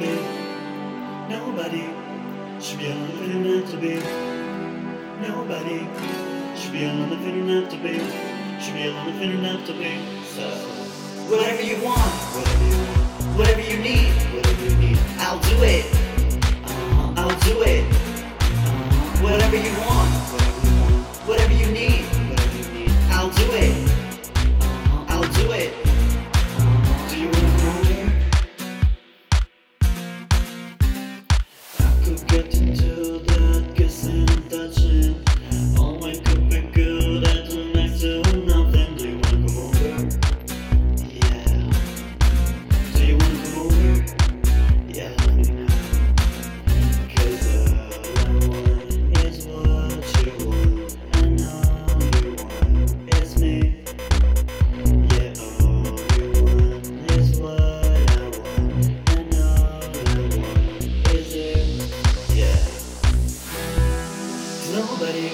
be. Nobody should be on the internet. to be. Nobody should be on the internet. to be. Should be on the internet. to be. So, whatever you want, whatever you want, whatever you need, whatever you need, I'll do it. Uh-huh. I'll do it. Uh-huh. Whatever you want. Whatever Nobody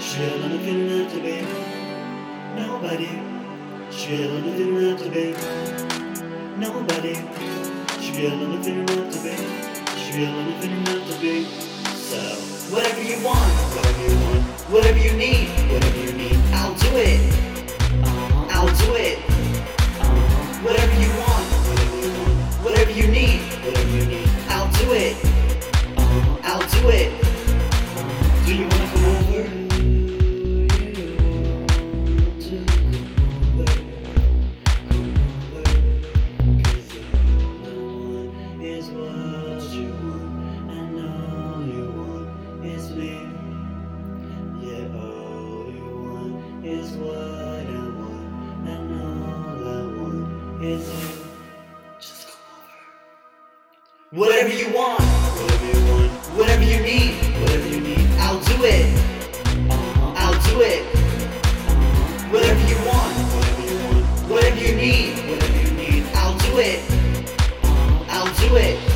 should have nothing not to be. Nobody should have nothing not to be. Nobody should have nothing not to be. Should have nothing not to be. So whatever you want, whatever you want, whatever you need, whatever you need, I'll do it. Uh-huh. I'll do it. Uh-huh. Whatever you want, whatever you need. is just whatever you want, whatever you want, whatever you need, whatever you need, I'll do it. Uh-huh. I'll do it. Uh-huh. Whatever you want, whatever you want, whatever you need, whatever you need, I'll do it. Uh-huh. I'll do it.